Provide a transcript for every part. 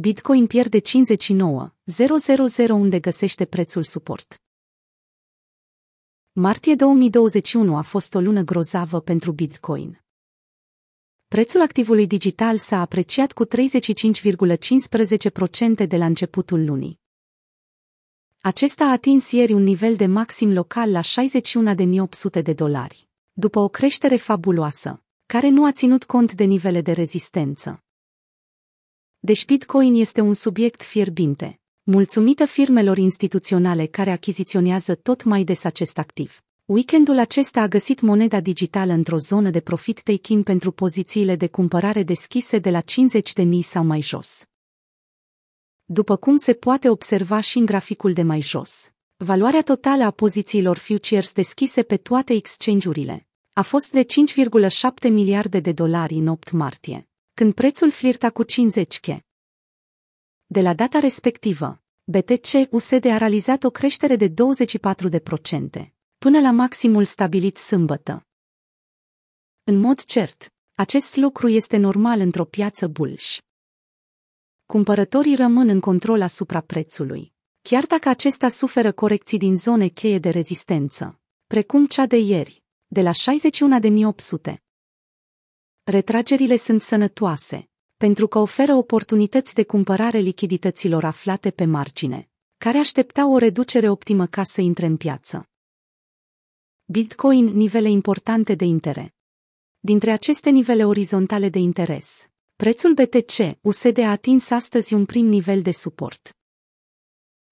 Bitcoin pierde 59,000 unde găsește prețul suport. Martie 2021 a fost o lună grozavă pentru Bitcoin. Prețul activului digital s-a apreciat cu 35,15% de la începutul lunii. Acesta a atins ieri un nivel de maxim local la 61.800 de dolari, după o creștere fabuloasă, care nu a ținut cont de nivele de rezistență. Deci Bitcoin este un subiect fierbinte, mulțumită firmelor instituționale care achiziționează tot mai des acest activ. Weekendul acesta a găsit moneda digitală într-o zonă de profit taking pentru pozițiile de cumpărare deschise de la 50.000 sau mai jos. După cum se poate observa și în graficul de mai jos, valoarea totală a pozițiilor futures deschise pe toate exchange-urile a fost de 5,7 miliarde de dolari în 8 martie, când prețul flirta cu 50 k. De la data respectivă, BTC-USD a realizat o creștere de 24%, până la maximul stabilit sâmbătă. În mod cert, acest lucru este normal într-o piață bullish. Cumpărătorii rămân în control asupra prețului, chiar dacă acesta suferă corecții din zone cheie de rezistență, precum cea de ieri, de la 61.800. Retragerile sunt sănătoase, pentru că oferă oportunități de cumpărare lichidităților aflate pe margine, care așteptau o reducere optimă ca să intre în piață. Bitcoin nivele importante de interes. Dintre aceste nivele orizontale de interes, prețul BTC USD a atins astăzi un prim nivel de suport.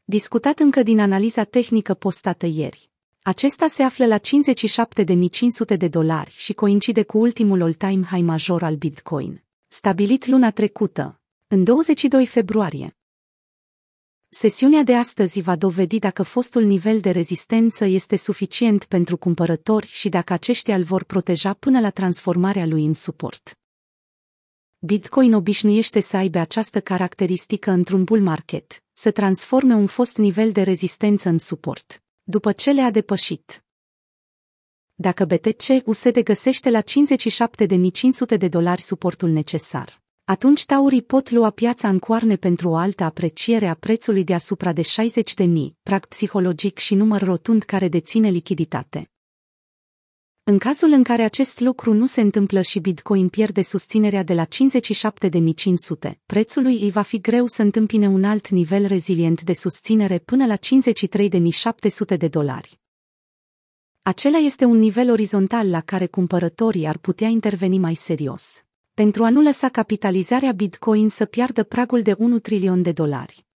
Discutat încă din analiza tehnică postată ieri. Acesta se află la 57.500 de dolari și coincide cu ultimul all-time high major al Bitcoin, stabilit luna trecută, în 22 februarie. Sesiunea de astăzi va dovedi dacă fostul nivel de rezistență este suficient pentru cumpărători și dacă aceștia îl vor proteja până la transformarea lui în suport. Bitcoin obișnuiește să aibă această caracteristică într-un bull market, să transforme un fost nivel de rezistență în suport, după ce le-a depășit. Dacă BTC USD găsește la 57.500 de dolari suportul necesar, atunci taurii pot lua piața în coarne pentru o altă apreciere a prețului deasupra de 60 de mii, prag psihologic și număr rotund care deține lichiditate. În cazul în care acest lucru nu se întâmplă și Bitcoin pierde susținerea de la 57.500, prețului îi va fi greu să întâmpine un alt nivel rezilient de susținere până la 53.700 de dolari. Acela este un nivel orizontal la care cumpărătorii ar putea interveni mai serios pentru a nu lăsa capitalizarea Bitcoin să piardă pragul de 1 trilion de dolari.